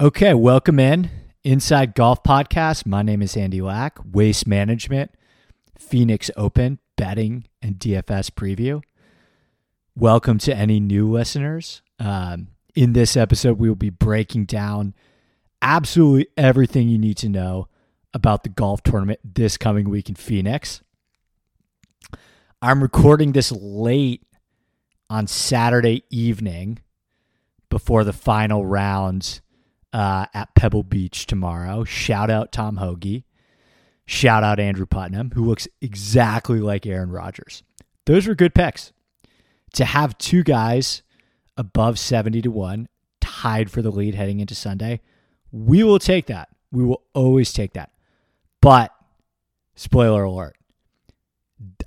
Okay, welcome in Inside Golf Podcast. My name is Andy Lack, Waste Management, Phoenix Open, betting, and DFS preview. Welcome to any new listeners. Um, in this episode, we will be breaking down absolutely everything you need to know about the golf tournament this coming week in Phoenix. I'm recording this late on Saturday evening before the final rounds uh, at Pebble Beach tomorrow. Shout out Tom Hoge. Shout out Andrew Putnam, who looks exactly like Aaron Rodgers. Those were good picks. To have two guys above 70 to 1 tied for the lead heading into Sunday, we will take that. We will always take that. But, spoiler alert,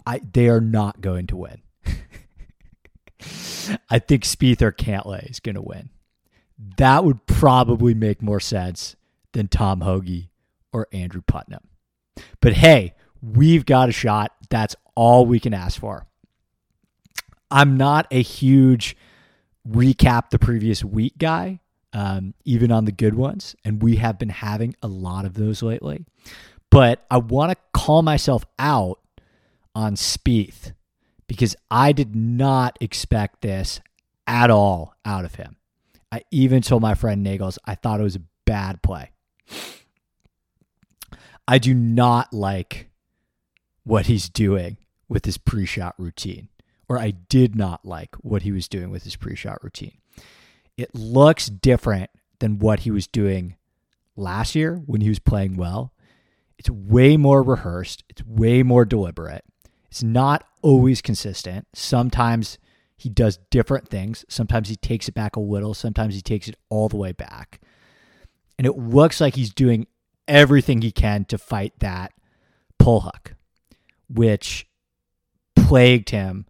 I, they are not going to win. I think Spieth or Cantlay is going to win that would probably make more sense than Tom Hoge or Andrew Putnam. But hey, we've got a shot. That's all we can ask for. I'm not a huge recap the previous week guy, um, even on the good ones. And we have been having a lot of those lately. But I want to call myself out on Spieth because I did not expect this at all out of him. I even told my friend Nagels I thought it was a bad play. I do not like what he's doing with his pre shot routine, or I did not like what he was doing with his pre shot routine. It looks different than what he was doing last year when he was playing well. It's way more rehearsed, it's way more deliberate. It's not always consistent. Sometimes he does different things. Sometimes he takes it back a little, sometimes he takes it all the way back. And it looks like he's doing everything he can to fight that pull hook, which plagued him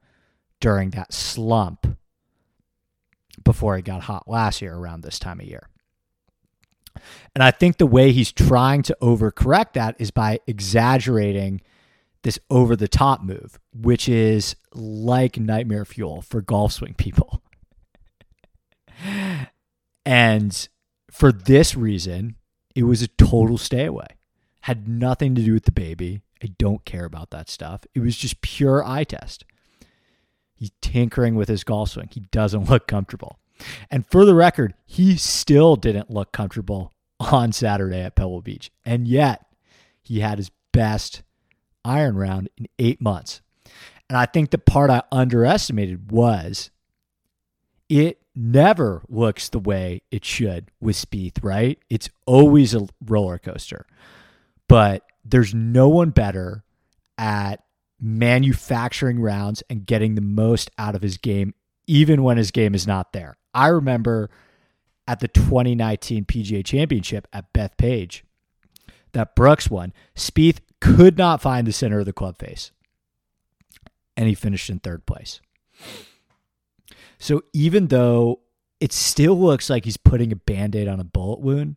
during that slump before he got hot last year around this time of year. And I think the way he's trying to overcorrect that is by exaggerating this over the top move, which is like nightmare fuel for golf swing people. and for this reason, it was a total stay away. Had nothing to do with the baby. I don't care about that stuff. It was just pure eye test. He's tinkering with his golf swing. He doesn't look comfortable. And for the record, he still didn't look comfortable on Saturday at Pebble Beach. And yet, he had his best iron round in eight months. And I think the part I underestimated was it never looks the way it should with Spieth, right? It's always a roller coaster. But there's no one better at manufacturing rounds and getting the most out of his game, even when his game is not there. I remember at the 2019 PGA Championship at Bethpage that Brooks won, Spieth could not find the center of the club face. And he finished in third place. So even though it still looks like he's putting a band aid on a bullet wound,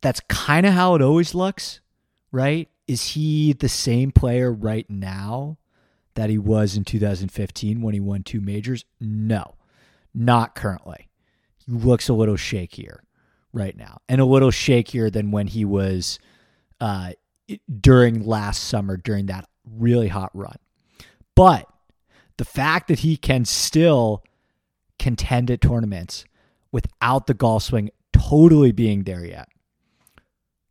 that's kind of how it always looks, right? Is he the same player right now that he was in 2015 when he won two majors? No, not currently. He looks a little shakier right now and a little shakier than when he was uh, during last summer during that really hot run. But the fact that he can still contend at tournaments without the golf swing totally being there yet,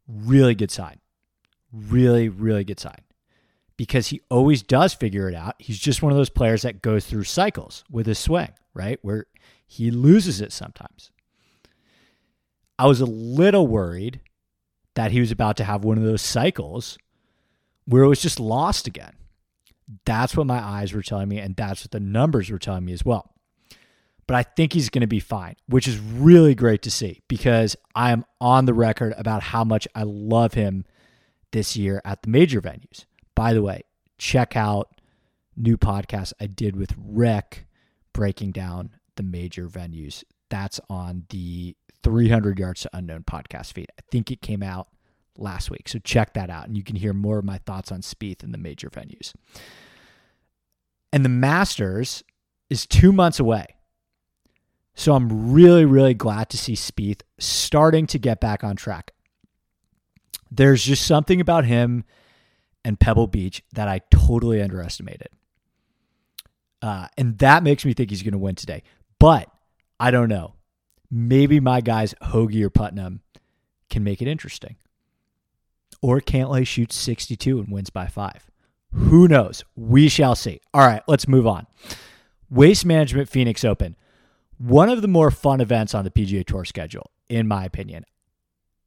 really good sign. Really, really good sign. Because he always does figure it out. He's just one of those players that goes through cycles with his swing, right? Where he loses it sometimes. I was a little worried that he was about to have one of those cycles where it was just lost again. That's what my eyes were telling me, and that's what the numbers were telling me as well. But I think he's going to be fine, which is really great to see because I am on the record about how much I love him this year at the major venues. By the way, check out new podcast I did with Rick breaking down the major venues. That's on the 300 Yards to Unknown podcast feed. I think it came out last week. So check that out and you can hear more of my thoughts on Spieth in the major venues. And the Masters is two months away. So I'm really, really glad to see Spieth starting to get back on track. There's just something about him and Pebble Beach that I totally underestimated. Uh, and that makes me think he's going to win today. But I don't know. Maybe my guys, Hoge or Putnam, can make it interesting. Or Cantlay shoots 62 and wins by five. Who knows? We shall see. All right, let's move on. Waste Management Phoenix Open. One of the more fun events on the PGA Tour schedule, in my opinion.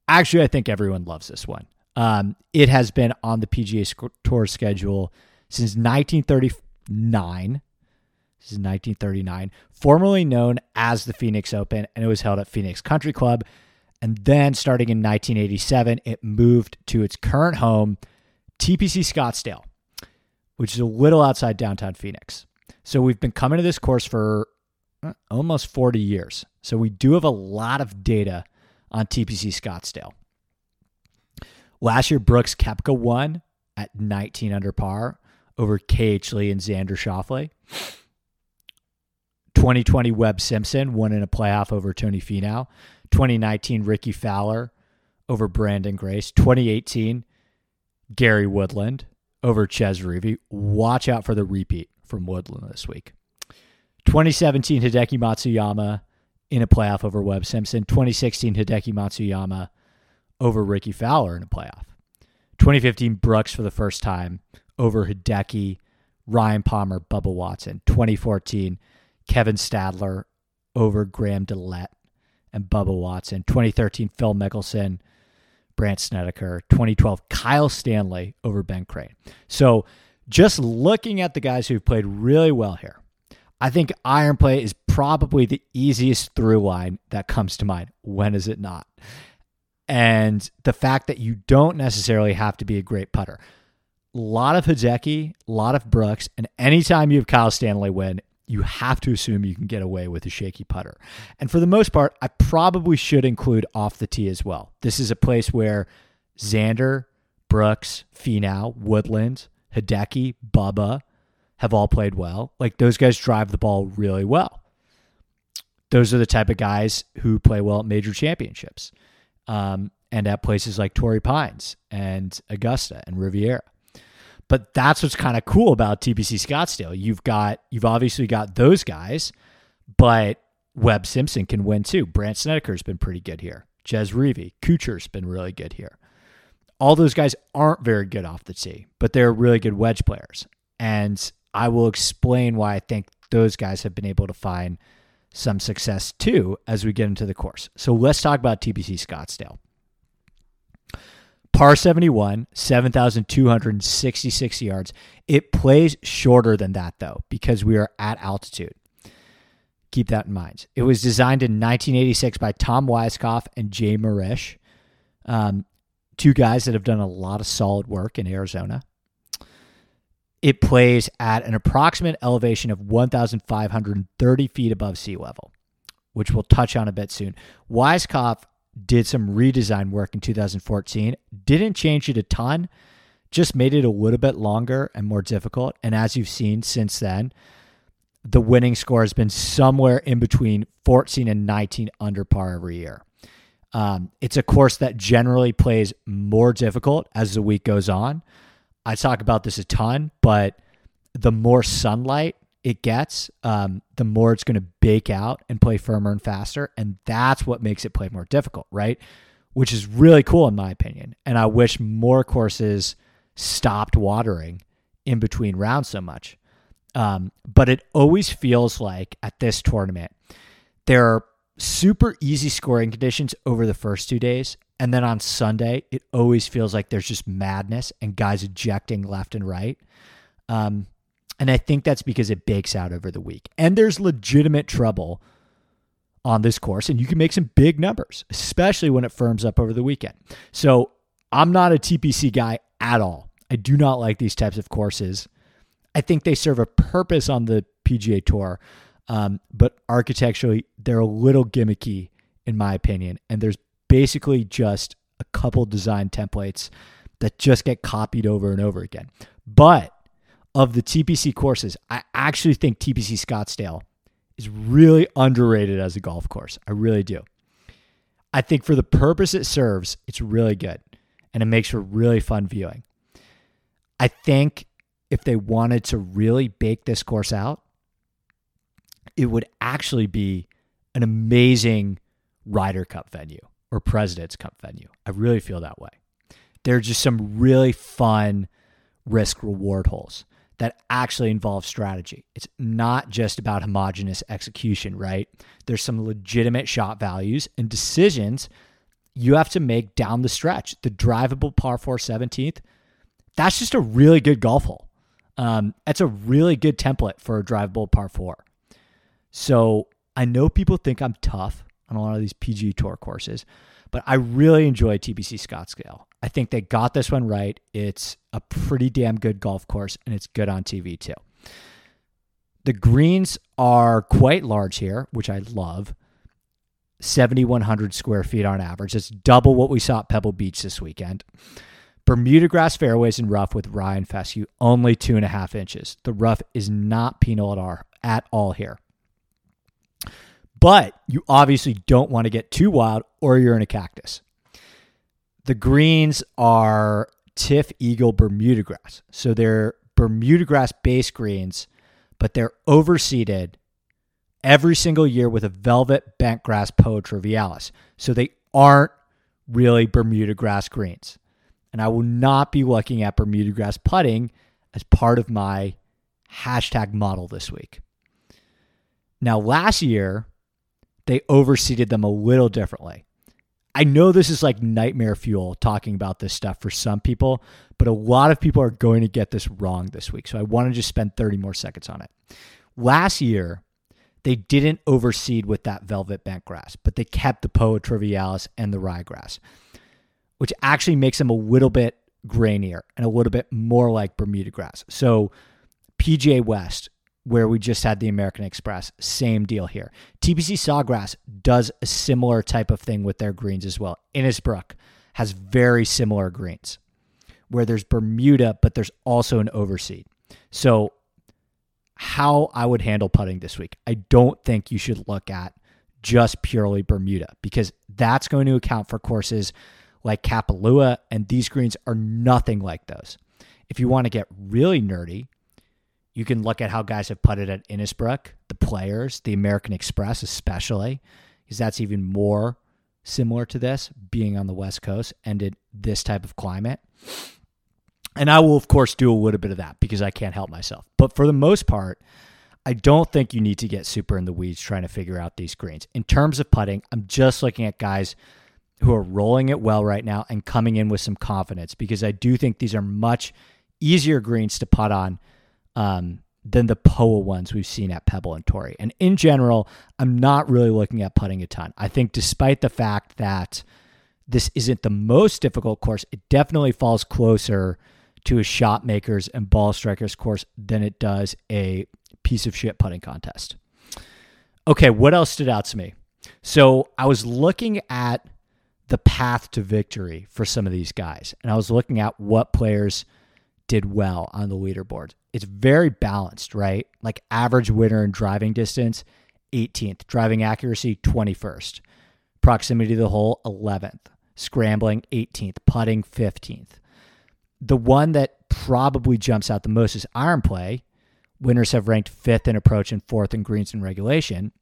Actually, I think everyone loves this one. Um, it has been on the PGA Tour schedule since 1939. This is 1939, formerly known as the Phoenix Open, and it was held at Phoenix Country Club. And then starting in 1987, it moved to its current home, TPC Scottsdale, which is a little outside downtown Phoenix. So we've been coming to this course for uh, almost 40 years. So we do have a lot of data on TPC Scottsdale. Last year, Brooks Koepka won at 19 under par over KH Lee and Xander Schauffele. 2020 Webb Simpson won in a playoff over Tony Finau. 2019 Rickie Fowler over Branden Grace. 2018 Gary Woodland over Chez Reavie. Watch out for the repeat from Woodland this week. 2017 Hideki Matsuyama in a playoff over Webb Simpson. 2016 Hideki Matsuyama over Rickie Fowler in a playoff. 2015 Brooks for the first time over Hideki, Ryan Palmer, Bubba Watson. 2014 Kevin Stadler over Graham DeLaet and Bubba Watson. 2013, Phil Mickelson, Brandt Snedeker. 2012, Kyle Stanley over Ben Crane. So just looking at the guys who've played really well here, I think iron play is probably the easiest through line that comes to mind. When is it not? And the fact that you don't necessarily have to be a great putter. A lot of Hideki, a lot of Brooks, and anytime you have Kyle Stanley win, you have to assume you can get away with a shaky putter. And for the most part, I probably should include off the tee as well. This is a place where Xander, Brooks, Finau, Woodland, Hideki, Bubba have all played well. Like those guys drive the ball really well. Those are the type of guys who play well at major championships um, and at places like Torrey Pines and Augusta and Riviera. But that's what's kind of cool about TPC Scottsdale. You've got you've obviously got those guys, but Webb Simpson can win too. Brandt Snedeker's been pretty good here. Chez Reavie, Kuchar's been really good here. All those guys aren't very good off the tee, but they're really good wedge players. And I will explain why I think those guys have been able to find some success too as we get into the course. So let's talk about TPC Scottsdale. Par 71, 7,266 yards. It plays shorter than that, though, because we are at altitude. Keep that in mind. It was designed in 1986 by Tom Weiskopf and Jay Morrish, um, two guys that have done a lot of solid work in Arizona. It plays at an approximate elevation of 1,530 feet above sea level, which we'll touch on a bit soon. Weiskopf did some redesign work in 2014. Didn't change it a ton, just made it a little bit longer and more difficult. And as you've seen since then, the winning score has been somewhere in between 14 and 19 under par every year. Um, it's a course that generally plays more difficult as the week goes on. I talk about this a ton, but the more sunlight it gets, um, the more it's going to bake out and play firmer and faster. And that's what makes it play more difficult, right? Which is really cool, in my opinion. And I wish more courses stopped watering in between rounds so much. Um, but it always feels like at this tournament, there are super easy scoring conditions over the first two days. And then on Sunday, it always feels like there's just madness and guys ejecting left and right. Um, and I think that's because it bakes out over the week. And there's legitimate trouble on this course, and you can make some big numbers, especially when it firms up over the weekend. So I'm not a TPC guy at all. I do not like these types of courses. I think they serve a purpose on the PGA Tour, um, but architecturally, they're a little gimmicky, in my opinion. And there's basically just a couple design templates that just get copied over and over again. But of the TPC courses, I actually think TPC Scottsdale is really underrated as a golf course. I really do. I think for the purpose it serves, it's really good and it makes for really fun viewing. I think if they wanted to really bake this course out, it would actually be an amazing Ryder Cup venue or President's Cup venue. I really feel that way. There are just some really fun risk reward holes that actually involves strategy. It's not just about homogenous execution, right? There's some legitimate shot values and decisions you have to make down the stretch. The drivable par 4 17th, that's just a really good golf hole. Um, that's a really good template for a drivable par 4. So I know people think I'm tough on a lot of these PGA Tour courses, but I really enjoy TPC Scottsdale. I think they got this one right. It's a pretty damn good golf course, and it's good on TV too. The greens are quite large here, which I love. 7,100 square feet on average. It's double what we saw at Pebble Beach this weekend. Bermuda grass fairways and rough with rye and fescue, only two and a half inches. The rough is not penal at all, at all here. But you obviously don't want to get too wild or you're in a cactus. The greens are TifEagle Bermuda grass. So they're Bermuda grass base greens, but they're overseeded every single year with a velvet bent grass Poa trivialis. So they aren't really Bermuda grass greens. And I will not be looking at Bermuda grass putting as part of my hashtag model this week. Now, last year, they overseeded them a little differently. I know this is like nightmare fuel talking about this stuff for some people, but a lot of people are going to get this wrong this week. So I want to just spend 30 more seconds on it. Last year, they didn't overseed with that velvet bent grass, but they kept the Poa trivialis and the ryegrass, which actually makes them a little bit grainier and a little bit more like Bermuda grass. So PGA West where we just had the American Express. Same deal here. TPC Sawgrass does a similar type of thing with their greens as well. Innisbrook has very similar greens where there's Bermuda, but there's also an overseed. So, how I would handle putting this week, I don't think you should look at just purely Bermuda because that's going to account for courses like Kapalua, and these greens are nothing like those. If you want to get really nerdy, you can look at how guys have putted at Innisbrook, the players, the American Express, especially, because that's even more similar to this, being on the West Coast and in this type of climate. And I will, of course, do a little bit of that because I can't help myself. But for the most part, I don't think you need to get super in the weeds trying to figure out these greens. In terms of putting, I'm just looking at guys who are rolling it well right now and coming in with some confidence because I do think these are much easier greens to putt on um, than the POA ones we've seen at Pebble and Torrey. And in general, I'm not really looking at putting a ton. I think despite the fact that this isn't the most difficult course, it definitely falls closer to a shot makers and ball strikers course than it does a piece of shit putting contest. Okay, what else stood out to me? So I was looking at the path to victory for some of these guys, and I was looking at what players did well on the leaderboard it's very balanced, right? Like average winner in driving distance, 18th, driving accuracy, 21st, proximity to the hole, 11th, scrambling, 18th, putting, 15th. The one that probably jumps out the most is iron play. Winners have ranked fifth in approach and fourth in greens and regulation.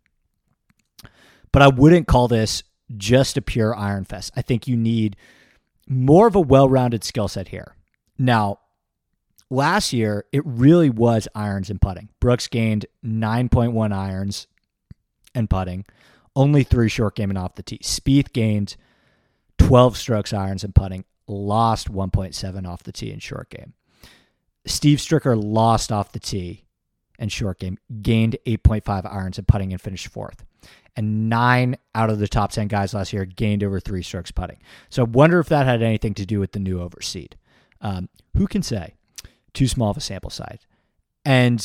But I wouldn't call this just a pure iron fest. I think you need more of a well rounded skill set here. Now, last year, it really was irons and putting. Brooks gained 9.1 irons and putting, only three short game and off the tee. Spieth gained 12 strokes irons and putting, lost 1.7 off the tee in short game. Steve Stricker lost off the tee and short game, gained 8.5 irons and putting and finished fourth. And nine out of the top 10 guys last year gained over three strokes putting. So I wonder if that had anything to do with the new overseed. Um, who can say? Too small of a sample size. And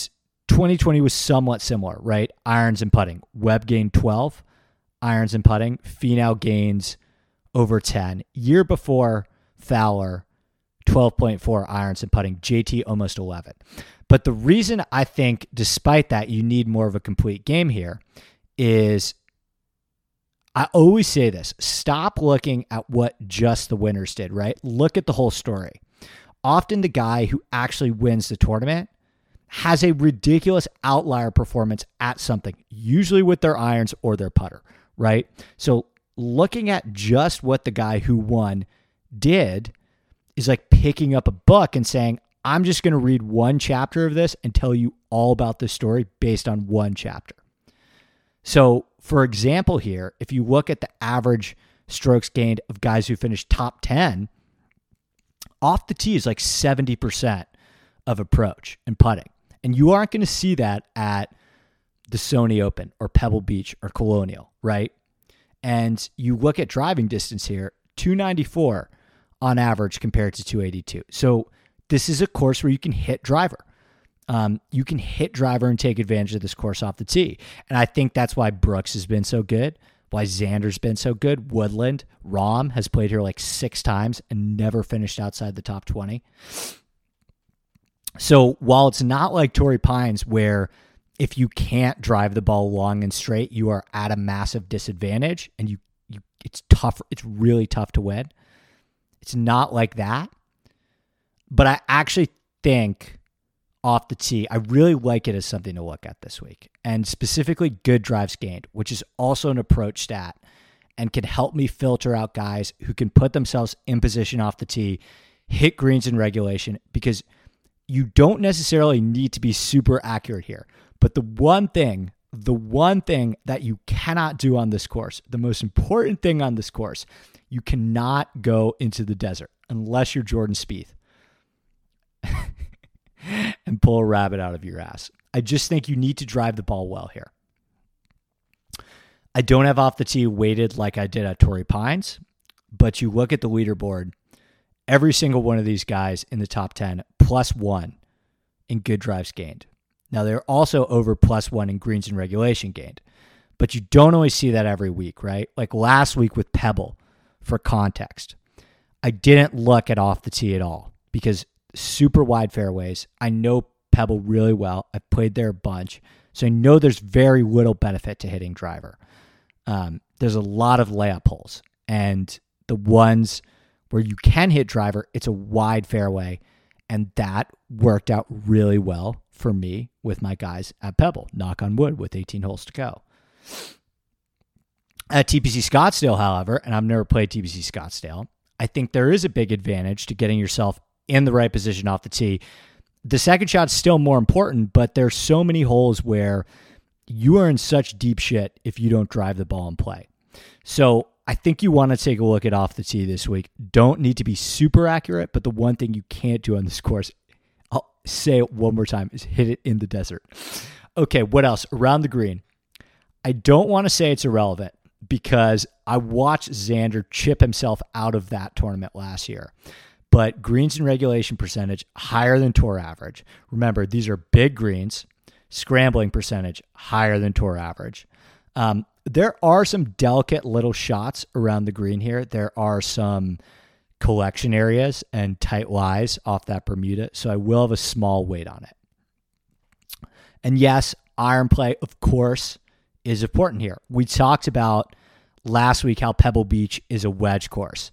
2020 was somewhat similar, right? Irons and putting. Webb gained 12 irons and putting. Finau gains over 10. Year before Fowler, 12.4 irons and putting. JT almost 11. But the reason I think, despite that, you need more of a complete game here is I always say this stop looking at what just the winners did, right? Look at the whole story. Often the guy who actually wins the tournament has a ridiculous outlier performance at something, usually with their irons or their putter, right? So looking at just what the guy who won did is like picking up a book and saying, I'm just going to read one chapter of this and tell you all about this story based on one chapter. So, for example, here, if you look at the average strokes gained of guys who finished top 10, off the tee is like 70% of approach and putting. And you aren't going to see that at the Sony Open or Pebble Beach or Colonial, right? And you look at driving distance here, 294 on average compared to 282. So this is a course where you can hit driver. Um, you can hit driver and take advantage of this course off the tee. And I think that's why Brooks has been so good, why Xander's been so good. Woodland, Rahm has played here like six times and never finished outside the top 20. So while it's not like Torrey Pines, where if you can't drive the ball long and straight, you are at a massive disadvantage and you, you it's tough. It's really tough to win. It's not like that. But I actually think off the tee, I really like it as something to look at this week. And specifically good drives gained, which is also an approach stat and can help me filter out guys who can put themselves in position off the tee, hit greens in regulation because – you don't necessarily need to be super accurate here. But the one thing, the one thing that you cannot do on this course, the most important thing on this course, you cannot go into the desert unless you're Jordan Spieth and pull a rabbit out of your ass. I just think you need to drive the ball well here. I don't have off the tee weighted like I did at Torrey Pines, but you look at the leaderboard every single one of these guys in the top 10 plus one in good drives gained. Now, they're also over plus one in greens and regulation gained, but you don't always see that every week, right? Like last week with Pebble, for context, I didn't look at off the tee at all because super wide fairways. I know Pebble really well. I've played there a bunch. So I know there's very little benefit to hitting driver. Um, there's a lot of layup holes, and the ones where you can hit driver, it's a wide fairway. And that worked out really well for me with my guys at Pebble, knock on wood, with 18 holes to go. At TPC Scottsdale, however, and I've never played TPC Scottsdale, I think there is a big advantage to getting yourself in the right position off the tee. The second shot's still more important, but there's so many holes where you are in such deep shit if you don't drive the ball and play. So I think you want to take a look at off the tee this week. Don't need to be super accurate, but the one thing you can't do on this course, I'll say it one more time, is hit it in the desert. Okay, what else? Around the green. I don't want to say it's irrelevant because I watched Xander chip himself out of that tournament last year. But greens and regulation percentage higher than tour average. Remember, these are big greens. Scrambling percentage higher than tour average. Um, there are some delicate little shots around the green here. There are some collection areas and tight lies off that Bermuda. So I will have a small weight on it. And yes, iron play, of course, is important here. We talked about last week how Pebble Beach is a wedge course.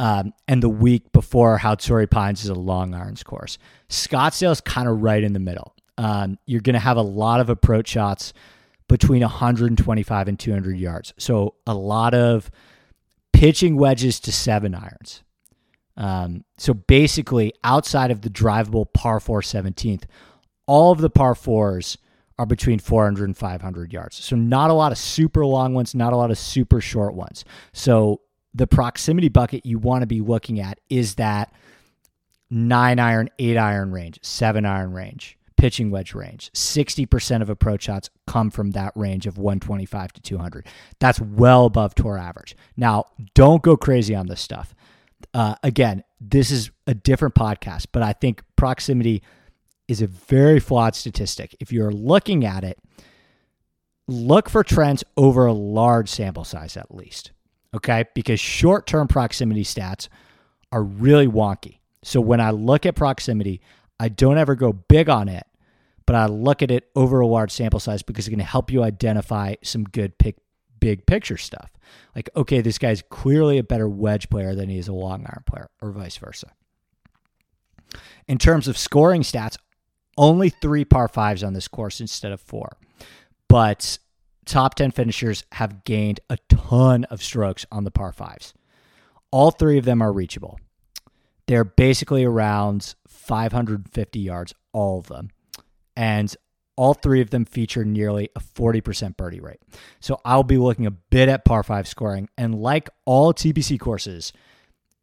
Um, and the week before how Torrey Pines is a long irons course. Scottsdale is kind of right in the middle. Um, you're going to have a lot of approach shots between 125 and 200 yards. So a lot of pitching wedges to seven irons. Um, so basically, outside of the drivable par 4 17th, all of the par 4s are between 400 and 500 yards. So not a lot of super long ones, not a lot of super short ones. So the proximity bucket you want to be looking at is that nine iron, eight iron range, seven iron range pitching wedge range. 60% of approach shots come from that range of 125 to 200. That's well above tour average. Now, don't go crazy on this stuff. Uh, again, this is a different podcast, but I think proximity is a very flawed statistic. If you're looking at it, look for trends over a large sample size at least. Okay? Because short term proximity stats are really wonky. So when I look at proximity, I don't ever go big on it but I look at it over a large sample size because it's going to help you identify some good pick, big picture stuff. Like, okay, this guy's clearly a better wedge player than he is a long iron player, or vice versa. In terms of scoring stats, only three par fives on this course instead of four. But top 10 finishers have gained a ton of strokes on the par fives. All three of them are reachable. They're basically around 550 yards, all of them. And all three of them feature nearly a 40% birdie rate. So I'll be looking a bit at par five scoring. And like all TPC courses,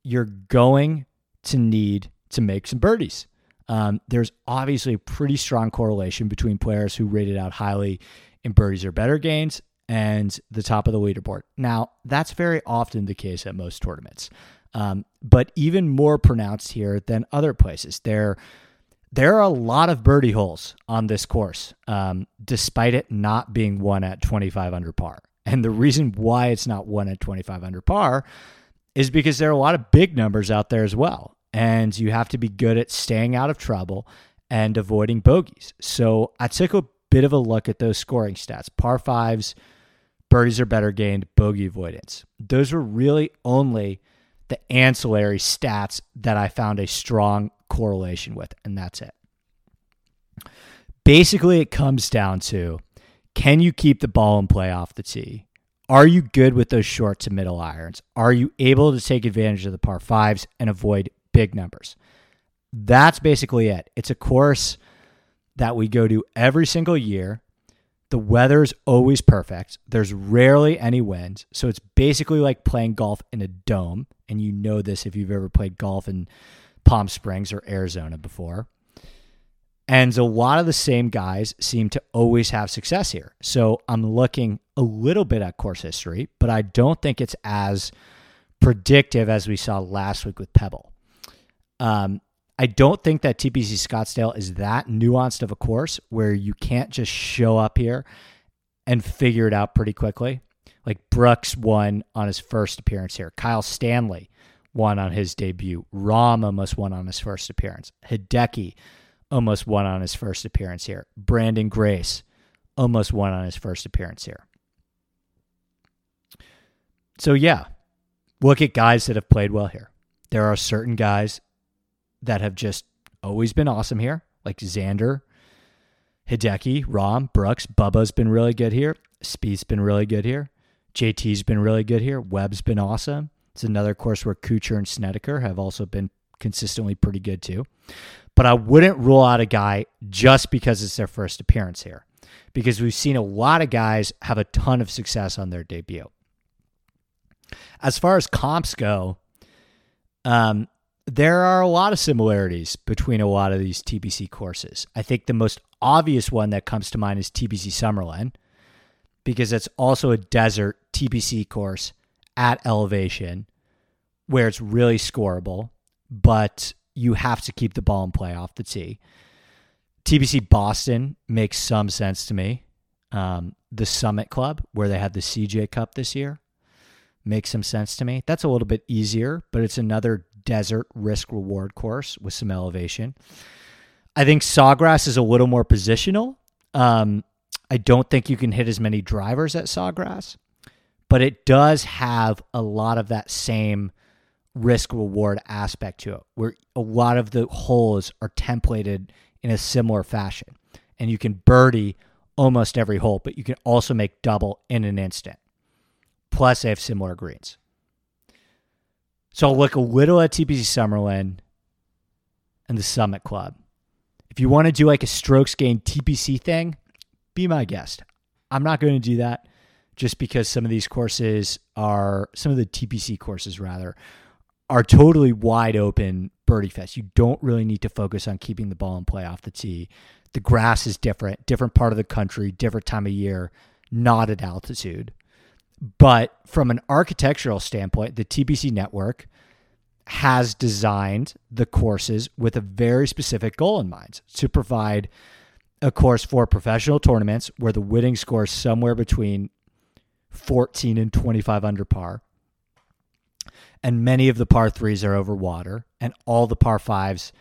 you're going to need to make some birdies. Um, there's obviously a pretty strong correlation between players who rated out highly in birdies or better gains and the top of the leaderboard. Now, that's very often the case at most tournaments, um, but even more pronounced here than other places. There, there are a lot of birdie holes on this course, um, despite it not being one at 25 under par. And the reason why it's not one at 25 under par is because there are a lot of big numbers out there as well and you have to be good at staying out of trouble and avoiding bogeys. So I took a bit of a look at those scoring stats. Par fives, birdies are better gained, bogey avoidance. Those were really only the ancillary stats that I found a strong correlation with, and that's it. Basically, it comes down to can you keep the ball in play off the tee? Are you good with those short to middle irons? Are you able to take advantage of the par fives and avoid big numbers. That's basically it. It's a course that we go to every single year. The weather's always perfect. There's rarely any wind. So it's basically like playing golf in a dome. And you know this if you've ever played golf in Palm Springs or Arizona before. And a lot of the same guys seem to always have success here. So I'm looking a little bit at course history, but I don't think it's as predictive as we saw last week with Pebble. Um, I don't think that TPC Scottsdale is that nuanced of a course where you can't just show up here and figure it out pretty quickly. Like Brooks won on his first appearance here. Kyle Stanley won on his debut. Rahm almost won on his first appearance. Hideki almost won on his first appearance here. Branden Grace almost won on his first appearance here. So, yeah, look at guys that have played well here. There are certain guys that have just always been awesome here, like Xander, Hideki, Rahm, Brooks, Bubba's been really good here. Spieth's been really good here. JT's been really good here. Webb's been awesome. It's another course where Kuchar and Snedeker have also been consistently pretty good too. But I wouldn't rule out a guy just because it's their first appearance here, because we've seen a lot of guys have a ton of success on their debut. As far as comps go, um, there are a lot of similarities between a lot of these TPC courses. I think the most obvious one that comes to mind is TPC Summerlin because it's also a desert TPC course at elevation where it's really scoreable, but you have to keep the ball in play off the tee. TPC Boston makes some sense to me. Um, the Summit Club, where they had the CJ Cup this year, makes some sense to me. That's a little bit easier, but it's another desert risk reward course with some elevation. I think Sawgrass is a little more positional. Um, I don't think you can hit as many drivers at Sawgrass, but it does have a lot of that same risk reward aspect to it, where a lot of the holes are templated in a similar fashion. And you can birdie almost every hole, but you can also make double in an instant. Plus, they have similar greens. So I'll look a little at TPC Summerlin and the Summit Club. If you want to do like a strokes gain TPC thing, be my guest. I'm not going to do that just because some of these courses are, some of the TPC courses rather, are totally wide open birdie fest. You don't really need to focus on keeping the ball in play off the tee. The grass is different, different part of the country, different time of year, not at altitude. But from an architectural standpoint, the TPC network has designed the courses with a very specific goal in mind to provide a course for professional tournaments where the winning score is somewhere between 14 and 25 under par. And many of the par threes are over water, and all the par fives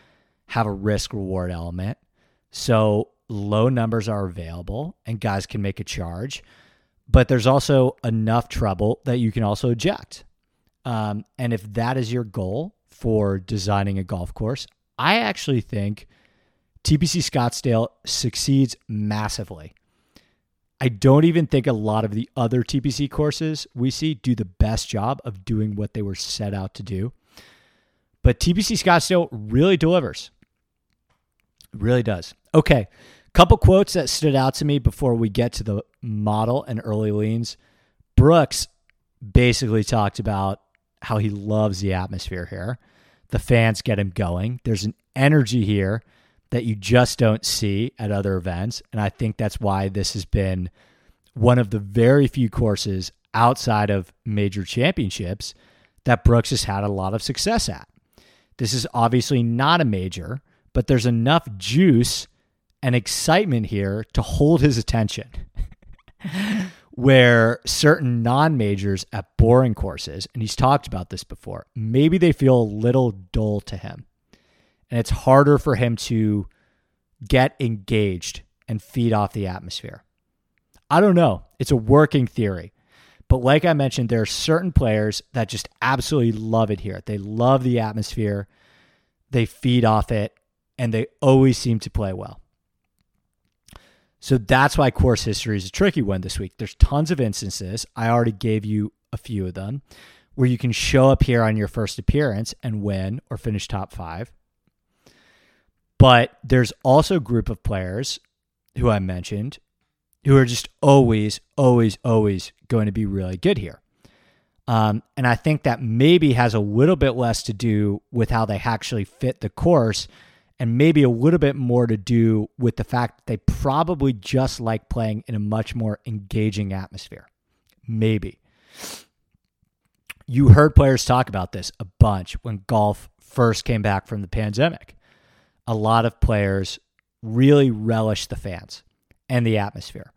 have a risk reward element. So low numbers are available and guys can make a charge, but there's also enough trouble that you can also eject. Um, and if that is your goal for designing a golf course, I actually think TPC Scottsdale succeeds massively. I don't even think a lot of the other TPC courses we see do the best job of doing what they were set out to do. But TPC Scottsdale really delivers. Really does. Okay. Couple quotes that stood out to me before we get to the model and early leans. Brooks basically talked about how he loves the atmosphere here. The fans get him going. There's an energy here that you just don't see at other events. And I think that's why this has been one of the very few courses outside of major championships that Brooks has had a lot of success at. This is obviously not a major, but there's enough juice and excitement here to hold his attention. Where certain non majors at boring courses, and he's talked about this before, maybe they feel a little dull to him and it's harder for him to get engaged and feed off the atmosphere. I don't know. It's a working theory. But like I mentioned, there are certain players that just absolutely love it here. They love the atmosphere, they feed off it, and they always seem to play well. So that's why course history is a tricky one this week. There's tons of instances. I already gave you a few of them where you can show up here on your first appearance and win or finish top five. But there's also a group of players who I mentioned who are just always, always, always going to be really good here. Um, and I think that maybe has a little bit less to do with how they actually fit the course and maybe a little bit more to do with the fact that they probably just like playing in a much more engaging atmosphere. Maybe. You heard players talk about this a bunch when golf first came back from the pandemic a lot of players really relish the fans and the atmosphere.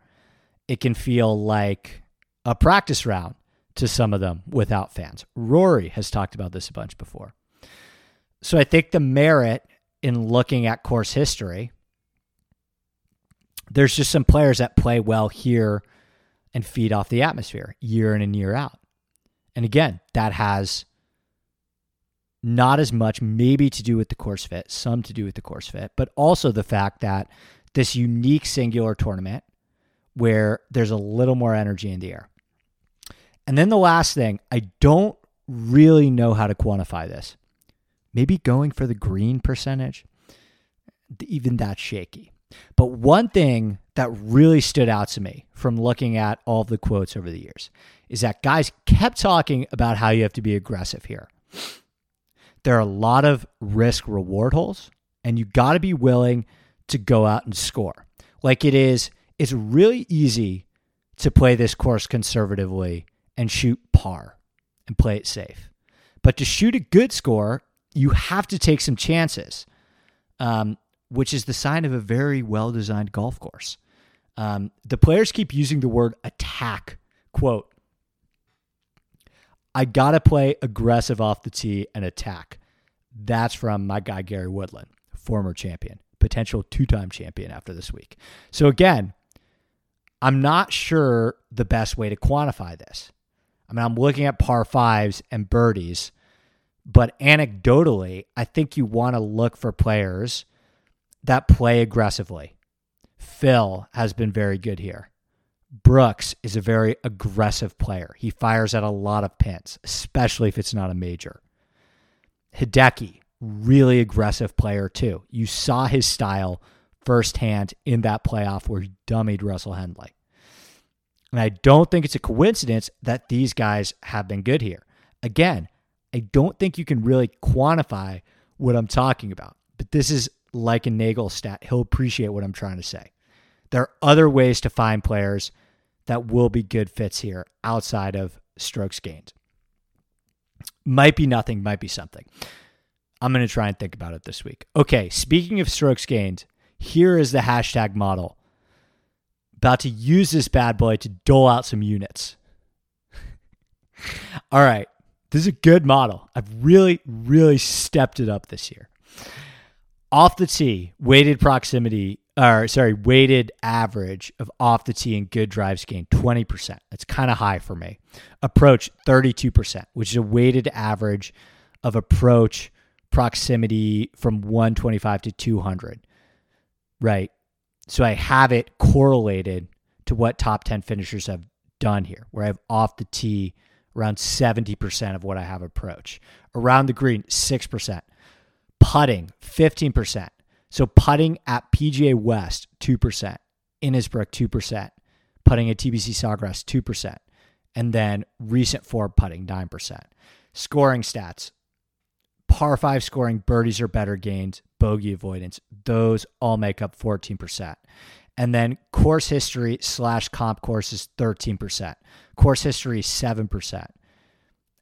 It can feel like a practice round to some of them without fans. Rory has talked about this a bunch before. So I think the merit in looking at course history, there's just some players that play well here and feed off the atmosphere year in and year out. And again, that has not as much maybe to do with the course fit, some to do with the course fit, but also the fact that this unique singular tournament where there's a little more energy in the air. And then the last thing, I don't really know how to quantify this. Maybe going for the green percentage, even that's shaky. But one thing that really stood out to me from looking at all the quotes over the years is that guys kept talking about how you have to be aggressive here there are a lot of risk reward holes, and you got to be willing to go out and score. Like it is, it's really easy to play this course conservatively and shoot par and play it safe. But to shoot a good score, you have to take some chances, um, which is the sign of a very well designed golf course. Um, the players keep using the word attack. Quote, I got to play aggressive off the tee and attack. That's from my guy, Gary Woodland, former champion, potential two time champion after this week. So, again, I'm not sure the best way to quantify this. I mean, I'm looking at par fives and birdies, but anecdotally, I think you want to look for players that play aggressively. Phil has been very good here. Brooks is a very aggressive player. He fires at a lot of pins, especially if it's not a major. Hideki, really aggressive player too. You saw his style firsthand in that playoff where he dummied Russell Henley. And I don't think it's a coincidence that these guys have been good here. Again, I don't think you can really quantify what I'm talking about, but this is like a Nagel stat. He'll appreciate what I'm trying to say. There are other ways to find players that will be good fits here outside of strokes gained. Might be nothing, might be something. I'm going to try and think about it this week. Okay, speaking of strokes gained, here is the hashtag model. About to use this bad boy to dole out some units. All right, this is a good model. I've really, really stepped it up this year. Off the tee, weighted proximity or sorry, weighted average of off the tee and good drives gained 20%. That's kind of high for me. Approach 32%, which is a weighted average of approach proximity from 125 to 200. Right. So I have it correlated to what top 10 finishers have done here, where I have off the tee around 70% of what I have approach. Around the green, 6%. Putting, 15%. So putting at PGA West, 2%. Innisbrook, 2%. Putting at TPC Sawgrass, 2%. And then recent four putting, 9%. Scoring stats, par five scoring, birdies or better gains, bogey avoidance. Those all make up 14%. And then course history slash comp course is 13%. Course history, is 7%.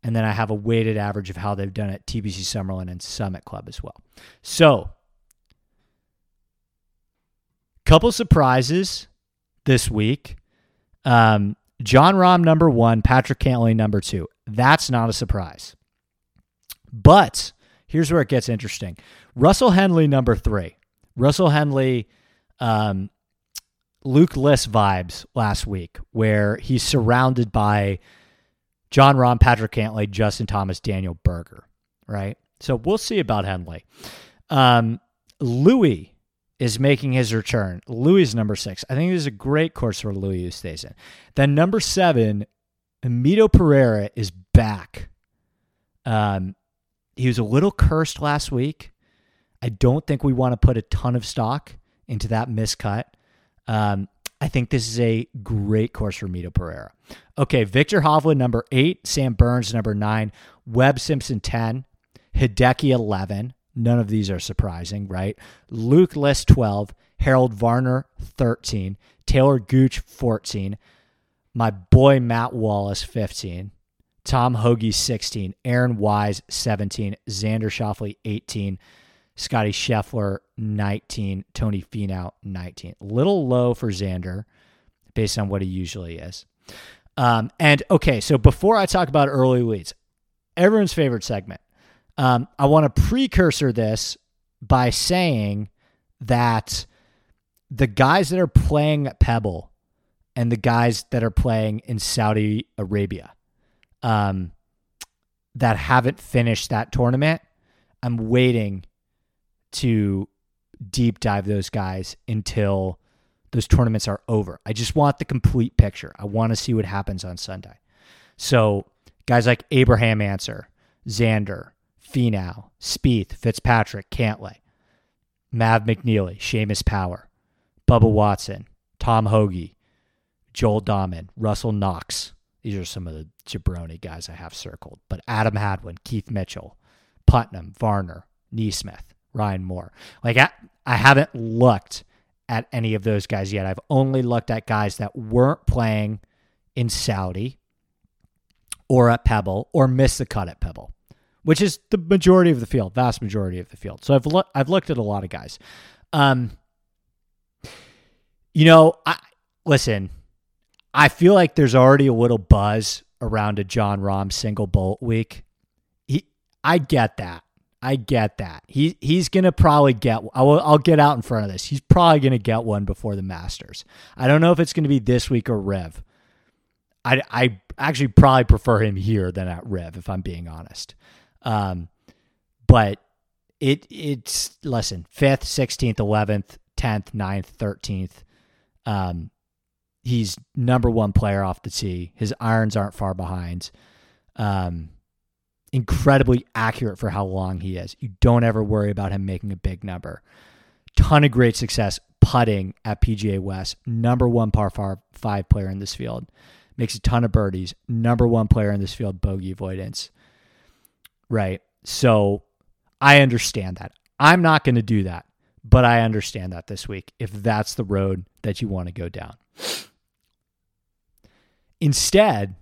And then I have a weighted average of how they've done at TPC Summerlin and Summit Club as well. So, couple surprises this week. Um, Jon Rahm number one, Patrick Cantlay, number two. That's not a surprise. But here's where it gets interesting. Russell Henley number three. Russell Henley um, Luke List vibes last week, where he's surrounded by Jon Rahm, Patrick Cantlay, Justin Thomas, Daniel Berger, right? So we'll see about Henley. Um, Louis is making his return. Louis is number six. I think this is a great course for Louis Oosthuizen. Then number seven, Mito Pereira is back. Um, he was a little cursed last week. I don't think we want to put a ton of stock into that miscut. Um, I think this is a great course for Mito Pereira. Okay, Victor Hovland, number eight, Sam Burns, number nine, Webb Simpson, 10, Hideki, 11. None of these are surprising, right? Luke List, 12, Harold Varner, 13, Taylor Gooch, 14, my boy Matt Wallace, 15, Tom Hoge, 16, Aaron Wise, 17, Xander Schauffele, 18, Scotty Scheffler 19, Tony Finau 19. Little low for Xander based on what he usually is. Um, and okay, so before I talk about early leads, everyone's favorite segment, um, I want to precursor this by saying that the guys that are playing Pebble and the guys that are playing in Saudi Arabia um, that haven't finished that tournament, I'm waiting to deep dive those guys until those tournaments are over. I just want the complete picture. I want to see what happens on Sunday. So, guys like Abraham Ancer, Xander, Finau, Spieth, Fitzpatrick, Cantlay, Mav McNealy, Seamus Power, Bubba Watson, Tom Hoge, Joel Dahmen, Russell Knox. These are some of the jabroni guys I have circled. But Adam Hadwin, Keith Mitchell, Putnam, Varner, NeSmith, Ryan Moore. Like I, I haven't looked at any of those guys yet. I've only looked at guys that weren't playing in Saudi or at Pebble or missed the cut at Pebble, which is the majority of the field, vast majority of the field. So I've looked I've looked at a lot of guys. Um, you know, I listen. I feel like there's already a little buzz around a Jon Rahm single bolt week. He, I get that. I get that. He he's gonna probably get. I'll, I'll get out in front of this. He's probably gonna get one before the Masters. I don't know if it's gonna be this week or Riv. I I actually probably prefer him here than at Riv, if I'm being honest. Um, but it it's listen fifth, sixteenth, eleventh, tenth, 9th, thirteenth. Um, he's number one player off the tee. His irons aren't far behind. Um, incredibly accurate for how long he is. You don't ever worry about him making a big number. Ton of great success putting at PGA West. Number one par five player in this field. Makes a ton of birdies. Number one player in this field, bogey avoidance. Right. So I understand that. I'm not going to do that, but I understand that this week if that's the road that you want to go down. Instead,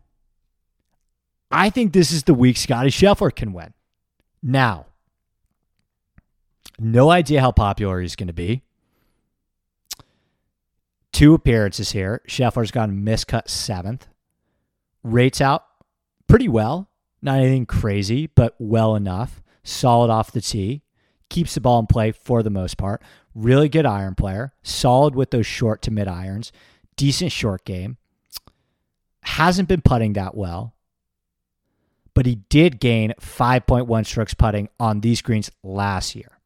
I think this is the week Scotty Scheffler can win. Now, no idea how popular he's going to be. Two appearances here. Scheffler's gone miscut seventh. Rates out pretty well. Not anything crazy, but well enough. Solid off the tee. Keeps the ball in play for the most part. Really good iron player, solid with those short to mid irons, decent short game. Hasn't been putting that well, but he did gain 5.1 strokes putting on these greens last year.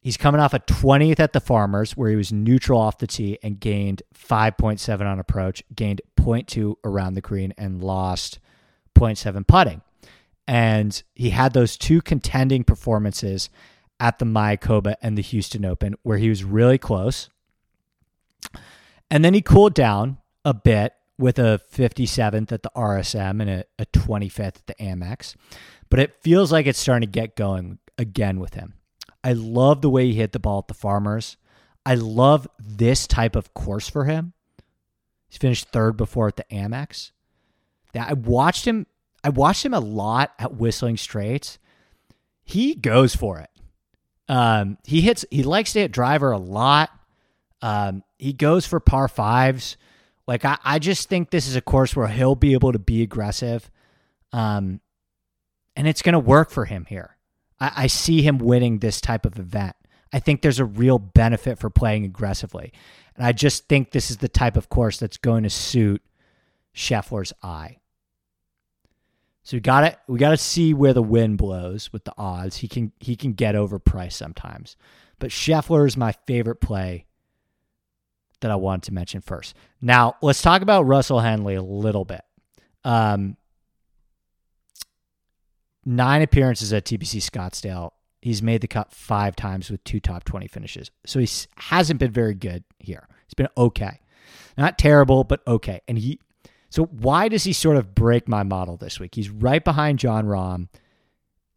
He's coming off a 20th at the Farmers, where he was neutral off the tee and gained 5.7 on approach, gained 0.2 around the green, and lost 0.7 putting. And he had those two contending performances at the Mayakoba and the Houston Open, where he was really close. And then he cooled down a bit with a 57th at the RSM and a, a 25th at the Amex. But it feels like it's starting to get going again with him. I love the way he hit the ball at the Farmers. I love this type of course for him. He's finished third before at the Amex. Yeah, I watched him. I watched him a lot at Whistling Straits. He goes for it. Um, he hits. He likes to hit driver a lot. Um, he goes for par fives. Like I, I just think this is a course where he'll be able to be aggressive, um, and it's going to work for him here. I, I see him winning this type of event. I think there's a real benefit for playing aggressively. And I just think this is the type of course that's going to suit Scheffler's eye. So we got to we got to see where the wind blows with the odds. He can he can get overpriced sometimes. But Scheffler is my favorite play that I wanted to mention first. Now, let's talk about Russell Henley a little bit. Um, nine appearances at TPC Scottsdale. He's made the cut five times with two top 20 finishes. So he hasn't been very good here. He's been okay. Not terrible, but okay. And he, so why does he sort of break my model this week? He's right behind Jon Rahm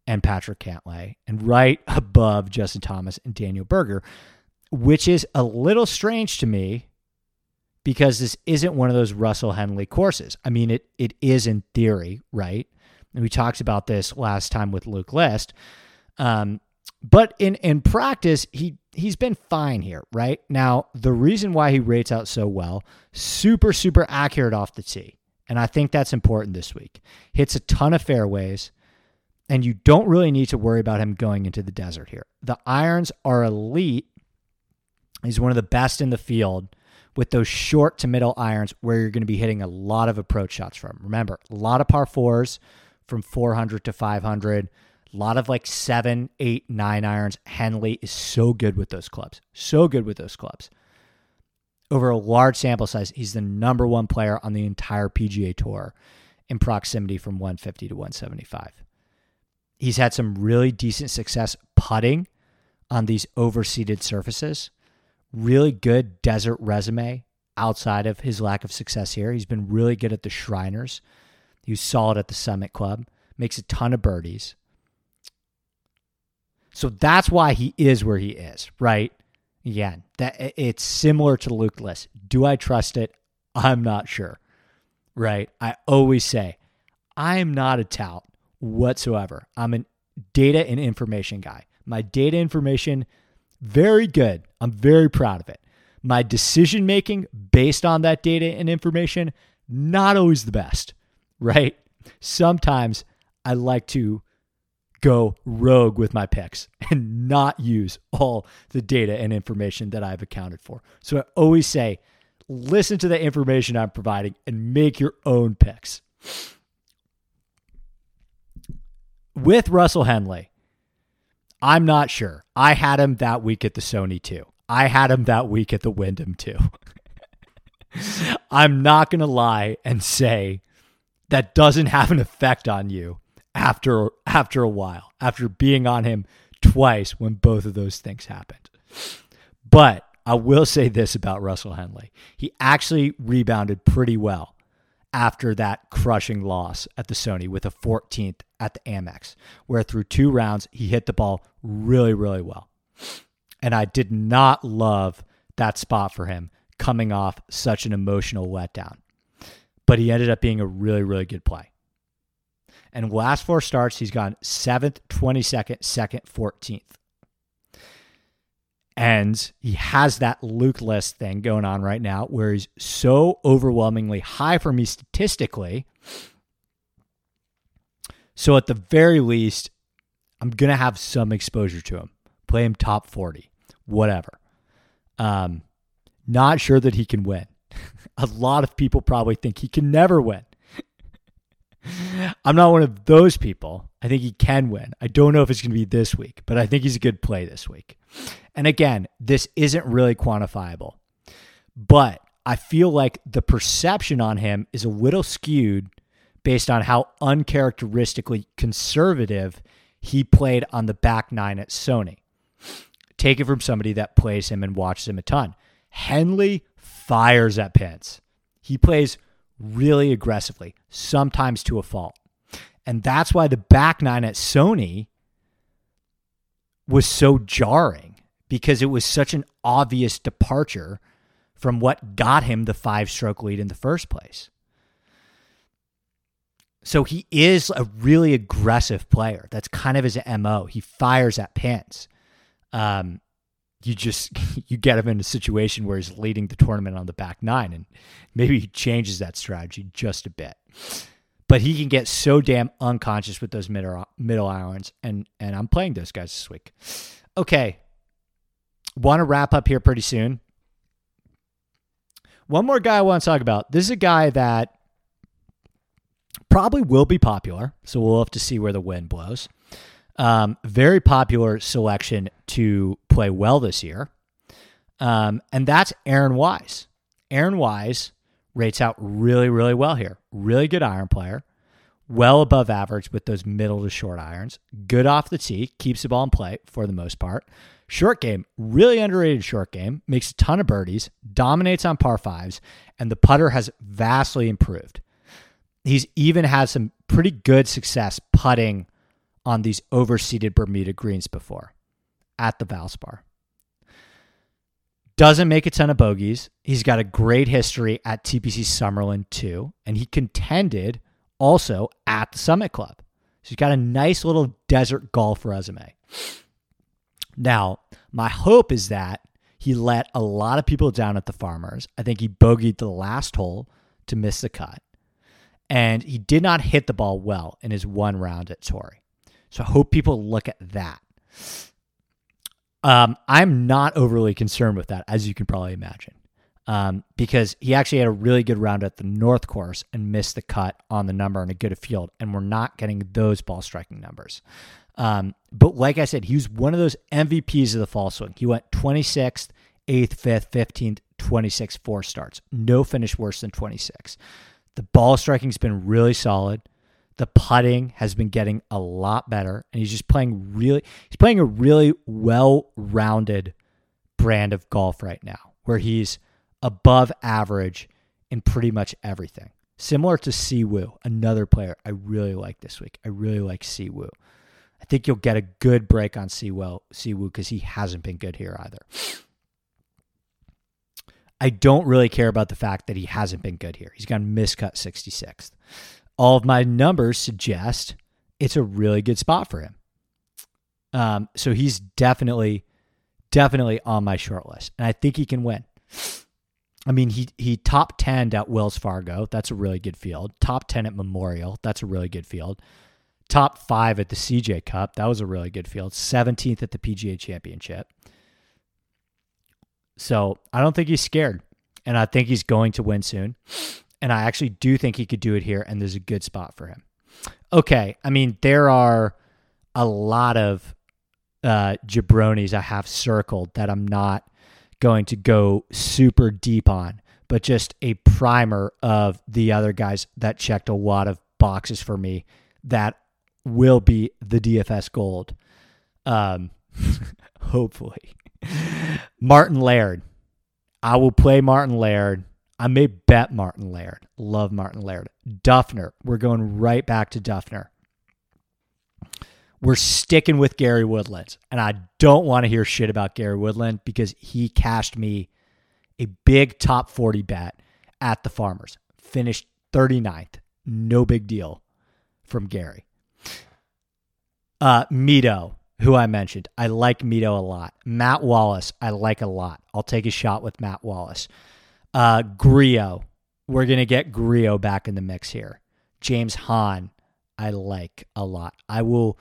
and Patrick Cantlay and right above Justin Thomas and Daniel Berger, which is a little strange to me because this isn't one of those Russell Henley courses. I mean, it it is in theory, right? And we talked about this last time with Luke List. Um, but in in practice, he he's been fine here, right? Now, the reason why he rates out so well, super super accurate off the tee. And I think that's important this week. Hits a ton of fairways, and you don't really need to worry about him going into the desert here. The irons are elite. He's one of the best in the field with those short to middle irons where you're going to be hitting a lot of approach shots from. Remember, a lot of par fours, from 400 to 500. A lot of like seven, eight, nine irons. Henley is so good with those clubs. So good with those clubs. Over a large sample size, he's the number one player on the entire PGA Tour in proximity from 150 to 175. He's had some really decent success putting on these overseeded surfaces. Really good desert resume outside of his lack of success here. He's been really good at the Shriners. He was solid at the Summit Club, makes a ton of birdies. So that's why he is where he is, right? Again, that it's similar to Luke List. Do I trust it? I'm not sure. Right? I always say, I am not a tout whatsoever. I'm a data and information guy. My data information, very good. I'm very proud of it. My decision making based on that data and information, not always the best right? Sometimes I like to go rogue with my picks and not use all the data and information that I've accounted for. So I always say, listen to the information I'm providing and make your own picks. With Russell Henley, I'm not sure. I had him that week at the Sony too. I had him that week at the Wyndham too. I'm not going to lie and say that doesn't have an effect on you after after a while, after being on him twice when both of those things happened. But I will say this about Russell Henley. He actually rebounded pretty well after that crushing loss at the Sony with a 14th at the Amex, where through two rounds he hit the ball really, really well. And I did not love that spot for him coming off such an emotional letdown but he ended up being a really, really good play. And last four starts, he's gone seventh, 22nd, second, 14th. And he has that Luke List thing going on right now where he's so overwhelmingly high for me statistically. So at the very least, I'm going to have some exposure to him. Play him top 40. whatever. Um, not sure that he can win. a lot of people probably think he can never win. I'm not one of those people. I think he can win. I don't know if it's going to be this week, but I think he's a good play this week. And again, this isn't really quantifiable, but I feel like the perception on him is a little skewed based on how uncharacteristically conservative he played on the back nine at Sony. Take it from somebody that plays him and watches him a ton. Henley fires at pins. He plays really aggressively, sometimes to a fault. And that's why the back nine at Sony was so jarring because it was such an obvious departure from what got him the five stroke lead in the first place. So he is a really aggressive player. That's kind of his MO. He fires at pins. Um, you just you get him in a situation where he's leading the tournament on the back nine and maybe he changes that strategy just a bit but he can get so damn unconscious with those middle middle irons. And and i'm playing those guys this week. Okay. Want to wrap up here pretty soon? One more guy i want to talk about. This is a guy that probably will be popular so we'll have to see where the wind blows. Um, very popular selection to play well this year. Um, and that's Aaron Wise. Aaron Wise rates out really, really well here. Really good iron player, well above average with those middle to short irons. Good off the tee, keeps the ball in play for the most part. Short game, really underrated short game, makes a ton of birdies, dominates on par fives, and the putter has vastly improved. He's even had some pretty good success putting on these overseeded Bermuda greens before at the Valspar. Doesn't make a ton of bogeys. He's got a great history at TPC Summerlin too, and he contended also at the Summit Club. So he's got a nice little desert golf resume. Now, my hope is that he let a lot of people down at the Farmers. I think he bogeyed the last hole to miss the cut. And he did not hit the ball well in his one round at Torrey. So I hope people look at that. Um, I'm not overly concerned with that, as you can probably imagine, um, because he actually had a really good round at the North Course and missed the cut on the number in a good field, and we're not getting those ball striking numbers. Um, but like I said, he was one of those MVPs of the fall swing. He went 26th, 8th, 5th, 15th, 26th, four starts. No finish worse than 26. The ball striking's been really solid. The putting has been getting a lot better, and he's just playing really. He's playing a really well-rounded brand of golf right now, where he's above average in pretty much everything. Similar to Si Woo, another player I really like this week. I really like Si Woo. I think you'll get a good break on Si Woo because he hasn't been good here either. I don't really care about the fact that he hasn't been good here. He's gone miscut 66th all of my numbers suggest it's a really good spot for him. Um, so he's definitely, definitely on my short list, and I think he can win. I mean, he he top ten at Wells Fargo. That's a really good field. Top ten at Memorial. That's a really good field. Top five at the CJ Cup. That was a really good field. Seventeenth at the PGA Championship. So I don't think he's scared, and I think he's going to win soon. And I actually do think he could do it here, and there's a good spot for him. Okay. I mean, there are a lot of uh, jabronis I have circled that I'm not going to go super deep on, but just a primer of the other guys that checked a lot of boxes for me that will be the DFS gold. Um, hopefully. Martin Laird. I will play Martin Laird. I may bet Martin Laird. Love Martin Laird. Duffner. We're going right back to Duffner. We're sticking with Gary Woodland. And I don't want to hear shit about Gary Woodland because he cashed me a big top 40 bet at the Farmers. Finished 39th. No big deal from Gary. Uh, Mito, who I mentioned. I like Mito a lot. Matt Wallace, I like a lot. I'll take a shot with Matt Wallace. Uh, Grillo. We're going to get Grillo back in the mix here. James Hahn, I like a lot. I will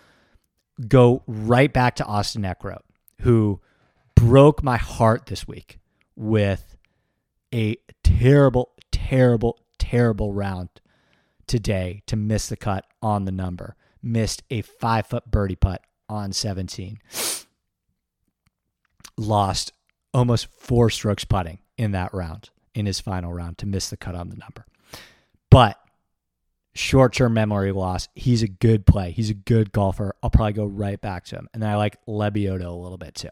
go right back to Austin Eckroat, who broke my heart this week with a terrible, terrible, terrible round today to miss the cut on the number. Missed a five foot birdie putt on 17. Lost almost four strokes putting in that round, in his final round, to miss the cut on the number. But short term memory loss. He's a good play. He's a good golfer. I'll probably go right back to him. And I like Lebioda a little bit too.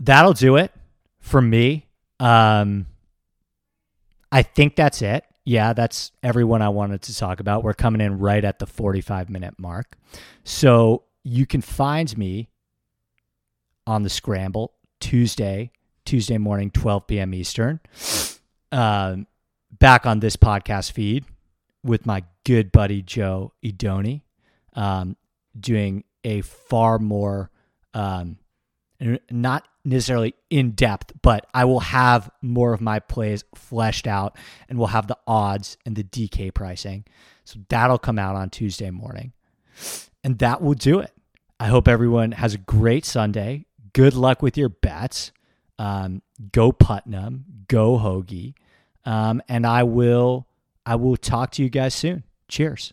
That'll do it for me. Um, I think that's it. Yeah, that's everyone I wanted to talk about. We're coming in right at the 45 minute mark. So you can find me on the scramble Tuesday, Tuesday morning, 12 p.m. Eastern. Um, back on this podcast feed with my good buddy Joe Idoni, um, doing a far more, um, not necessarily in depth, but I will have more of my plays fleshed out and we'll have the odds and the DK pricing. So that'll come out on Tuesday morning. And that will do it. I hope everyone has a great Sunday. Good luck with your bets. Um, go Putnam, go Hoagie. Um, and I will I will talk to you guys soon. Cheers.